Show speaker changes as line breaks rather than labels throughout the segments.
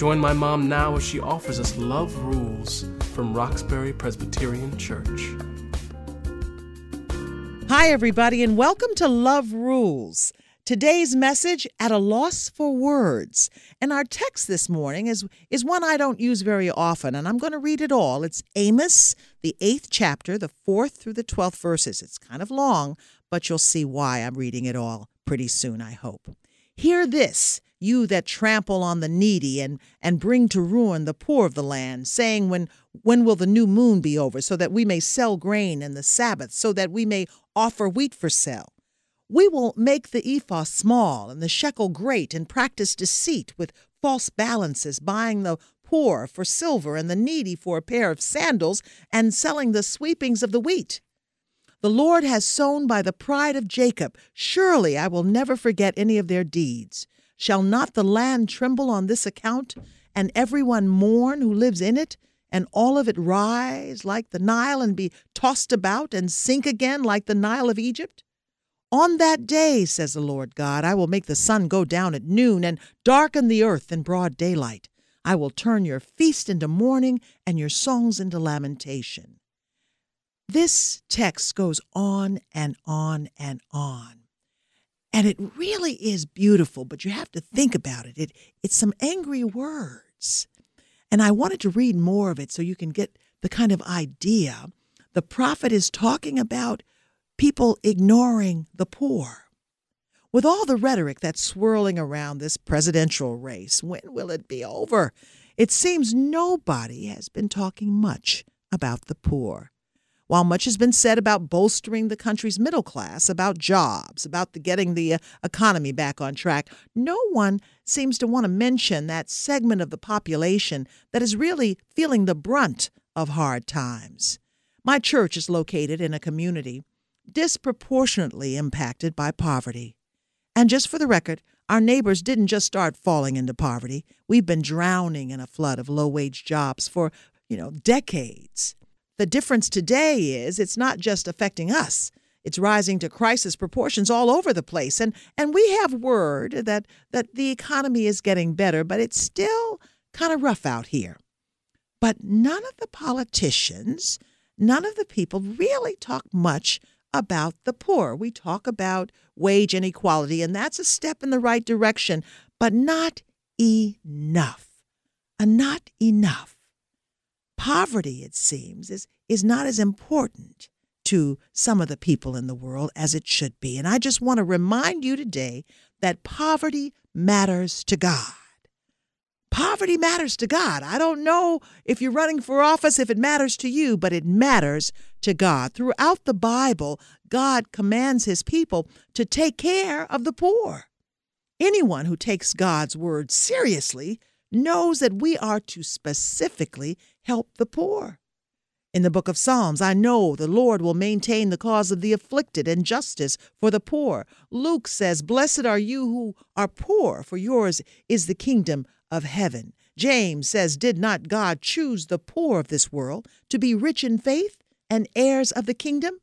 Join my mom now as she offers us Love Rules from Roxbury Presbyterian Church.
Hi, everybody, and welcome to Love Rules. Today's message, At a Loss for Words. And our text this morning is, is one I don't use very often, and I'm going to read it all. It's Amos, the eighth chapter, the fourth through the twelfth verses. It's kind of long, but you'll see why I'm reading it all pretty soon, I hope. Hear this you that trample on the needy and, and bring to ruin the poor of the land, saying, when, when will the new moon be over, so that we may sell grain in the Sabbath, so that we may offer wheat for sale? We will make the ephah small and the shekel great, and practice deceit with false balances, buying the poor for silver and the needy for a pair of sandals, and selling the sweepings of the wheat. The Lord has sown by the pride of Jacob. Surely I will never forget any of their deeds. Shall not the land tremble on this account, and everyone mourn who lives in it, and all of it rise like the Nile, and be tossed about, and sink again like the Nile of Egypt? On that day, says the Lord God, I will make the sun go down at noon, and darken the earth in broad daylight. I will turn your feast into mourning, and your songs into lamentation. This text goes on and on and on. And it really is beautiful, but you have to think about it. it it's some angry words. And I wanted to read more of it so you can get the kind of idea. The prophet is talking about people ignoring the poor. With all the rhetoric that's swirling around this presidential race, when will it be over? It seems nobody has been talking much about the poor. While much has been said about bolstering the country's middle class, about jobs, about the getting the uh, economy back on track, no one seems to want to mention that segment of the population that is really feeling the brunt of hard times. My church is located in a community disproportionately impacted by poverty. And just for the record, our neighbors didn't just start falling into poverty. We've been drowning in a flood of low wage jobs for, you know, decades. The difference today is it's not just affecting us. It's rising to crisis proportions all over the place. And and we have word that that the economy is getting better, but it's still kind of rough out here. But none of the politicians, none of the people really talk much about the poor. We talk about wage inequality, and that's a step in the right direction, but not enough. Uh, not enough poverty, it seems, is, is not as important to some of the people in the world as it should be. And I just want to remind you today that poverty matters to God. Poverty matters to God. I don't know if you're running for office, if it matters to you, but it matters to God. Throughout the Bible, God commands his people to take care of the poor. Anyone who takes God's word seriously knows that we are to specifically help the poor. In the book of Psalms, I know the Lord will maintain the cause of the afflicted and justice for the poor. Luke says, Blessed are you who are poor, for yours is the kingdom of heaven. James says, Did not God choose the poor of this world to be rich in faith and heirs of the kingdom?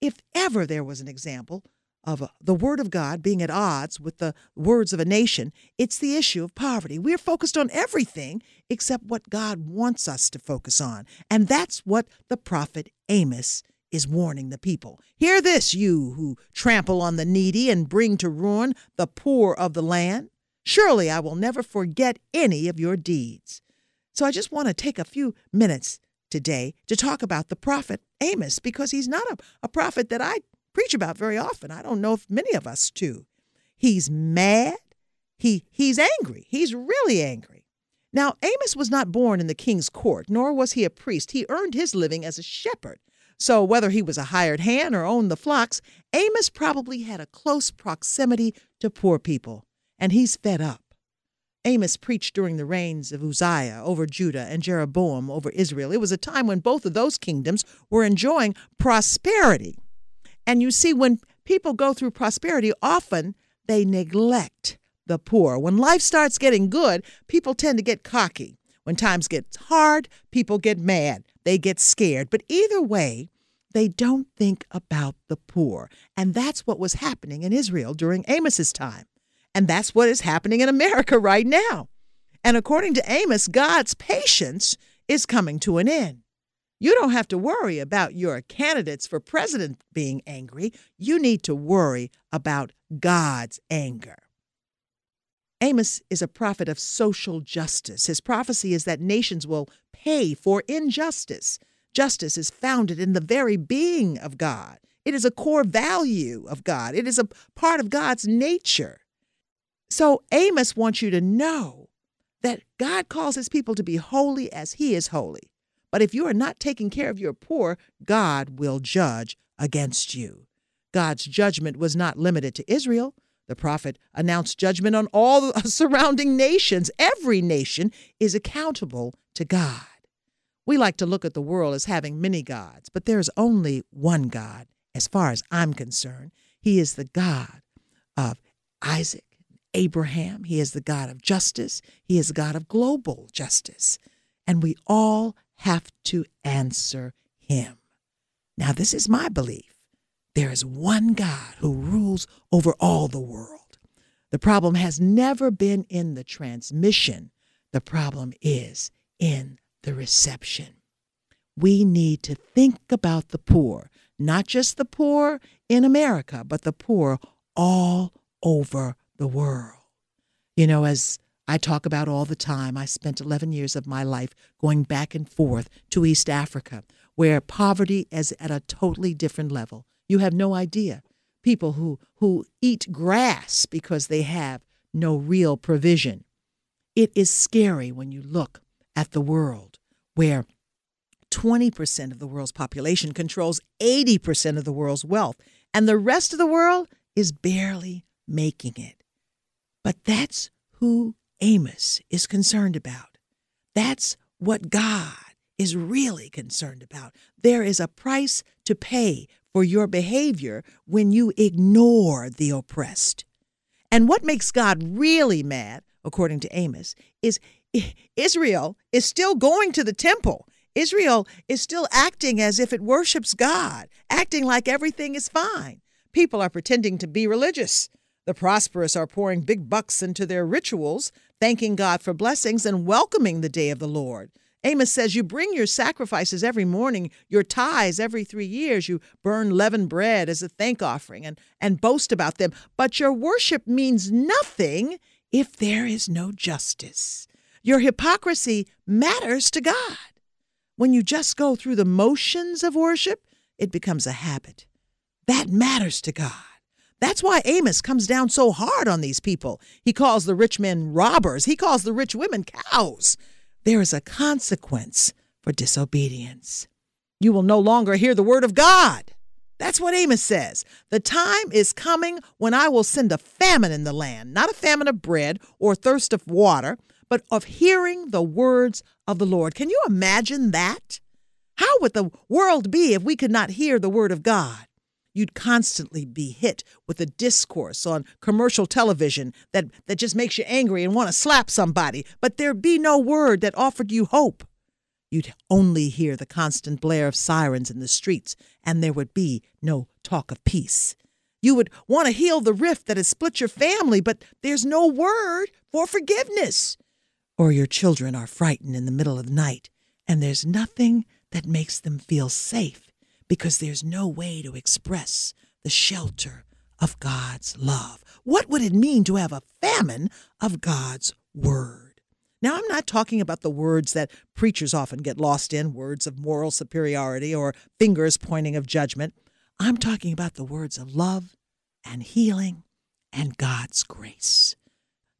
If ever there was an example of uh, the Word of God being at odds with the words of a nation, it's the issue of poverty. We're focused on everything except what God wants us to focus on. And that's what the prophet Amos is warning the people. Hear this, you who trample on the needy and bring to ruin the poor of the land. Surely I will never forget any of your deeds. So I just want to take a few minutes today to talk about the prophet Amos because he's not a, a prophet that I preach about very often. I don't know if many of us do. He's mad. He he's angry. He's really angry. Now, Amos was not born in the king's court, nor was he a priest. He earned his living as a shepherd. So, whether he was a hired hand or owned the flocks, Amos probably had a close proximity to poor people, and he's fed up. Amos preached during the reigns of Uzziah over Judah and Jeroboam over Israel. It was a time when both of those kingdoms were enjoying prosperity. And you see, when people go through prosperity, often they neglect the poor. When life starts getting good, people tend to get cocky. When times get hard, people get mad. They get scared. But either way, they don't think about the poor. And that's what was happening in Israel during Amos's time. And that's what is happening in America right now. And according to Amos, God's patience is coming to an end. You don't have to worry about your candidates for president being angry. You need to worry about God's anger. Amos is a prophet of social justice. His prophecy is that nations will pay for injustice. Justice is founded in the very being of God. It is a core value of God. It is a part of God's nature. So Amos wants you to know that God calls his people to be holy as he is holy. But if you are not taking care of your poor, God will judge against you. God's judgment was not limited to Israel. The prophet announced judgment on all the surrounding nations. Every nation is accountable to God. We like to look at the world as having many gods, but there is only one God, as far as I'm concerned. He is the God of Isaac, Abraham. He is the God of justice. He is the God of global justice. And we all have to answer him. Now, this is my belief. There is one God who rules over all the world. The problem has never been in the transmission, the problem is in the reception. We need to think about the poor, not just the poor in America, but the poor all over the world. You know, as I talk about all the time, I spent 11 years of my life going back and forth to East Africa, where poverty is at a totally different level. You have no idea. People who, who eat grass because they have no real provision. It is scary when you look at the world where 20% of the world's population controls 80% of the world's wealth, and the rest of the world is barely making it. But that's who Amos is concerned about. That's what God is really concerned about. There is a price to pay for your behavior when you ignore the oppressed. And what makes God really mad, according to Amos, is Israel is still going to the temple. Israel is still acting as if it worships God, acting like everything is fine. People are pretending to be religious. The prosperous are pouring big bucks into their rituals, thanking God for blessings and welcoming the day of the Lord. Amos says, You bring your sacrifices every morning, your tithes every three years. You burn leavened bread as a thank offering and, and boast about them. But your worship means nothing if there is no justice. Your hypocrisy matters to God. When you just go through the motions of worship, it becomes a habit. That matters to God. That's why Amos comes down so hard on these people. He calls the rich men robbers, he calls the rich women cows. There is a consequence for disobedience. You will no longer hear the word of God. That's what Amos says. The time is coming when I will send a famine in the land, not a famine of bread or thirst of water, but of hearing the words of the Lord. Can you imagine that? How would the world be if we could not hear the word of God? You'd constantly be hit with a discourse on commercial television that, that just makes you angry and want to slap somebody, but there'd be no word that offered you hope. You'd only hear the constant blare of sirens in the streets, and there would be no talk of peace. You would want to heal the rift that has split your family, but there's no word for forgiveness. Or your children are frightened in the middle of the night, and there's nothing that makes them feel safe because there's no way to express the shelter of God's love. What would it mean to have a famine of God's word? Now, I'm not talking about the words that preachers often get lost in, words of moral superiority or fingers pointing of judgment. I'm talking about the words of love and healing and God's grace.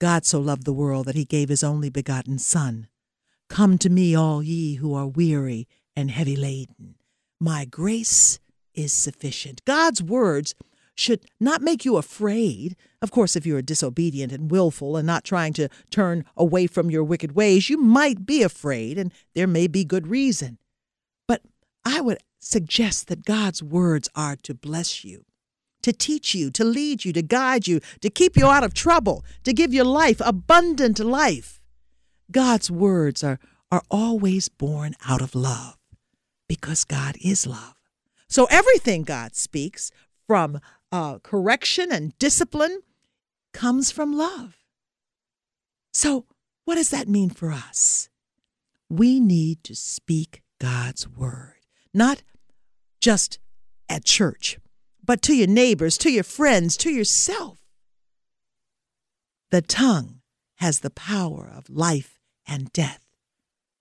God so loved the world that he gave his only begotten Son. Come to me, all ye who are weary and heavy laden, my grace is sufficient. God's words should not make you afraid. Of course, if you are disobedient and willful and not trying to turn away from your wicked ways, you might be afraid, and there may be good reason. But I would suggest that God's words are to bless you, to teach you, to lead you, to guide you, to keep you out of trouble, to give you life, abundant life. God's words are, are always born out of love because God is love. So everything God speaks, from uh, correction and discipline, comes from love. So, what does that mean for us? We need to speak God's word, not just at church, but to your neighbors, to your friends, to yourself. The tongue has the power of life and death.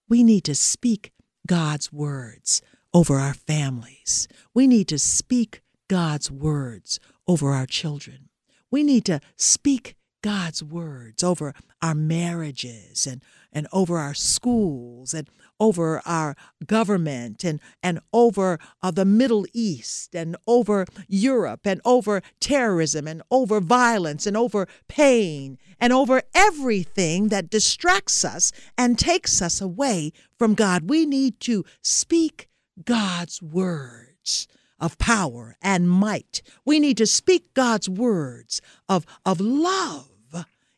We need to speak God's words over our families. We need to speak God's words over our children. We need to speak God's words over our marriages and, and over our schools and over our government and, and over uh, the Middle East and over Europe and over terrorism and over violence and over pain and over everything that distracts us and takes us away from God. We need to speak God's words of power and might. We need to speak God's words of, of love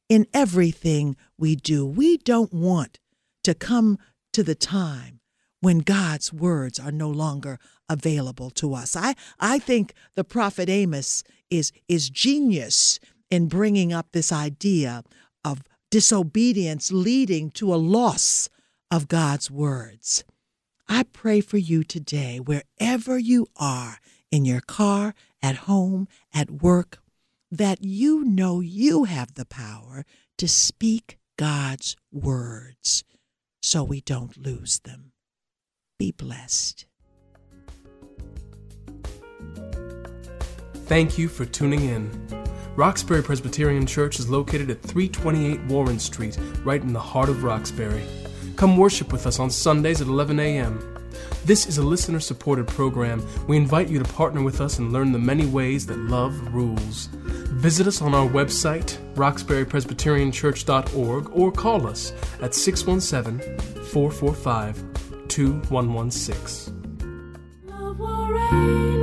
in everything we do. We don't want to come to the time when God's words are no longer available to us. I, I think the prophet Amos is, is genius in bringing up this idea of disobedience leading to a loss of God's words. I pray for you today, wherever you are, in your car, at home, at work, that you know you have the power to speak God's words so we don't lose them. Be blessed.
Thank you for tuning in. Roxbury Presbyterian Church is located at 328 Warren Street, right in the heart of Roxbury. Come worship with us on Sundays at 11 a.m. This is a listener supported program. We invite you to partner with us and learn the many ways that love rules. Visit us on our website, roxburypresbyterianchurch.org, or call us at 617 445 2116.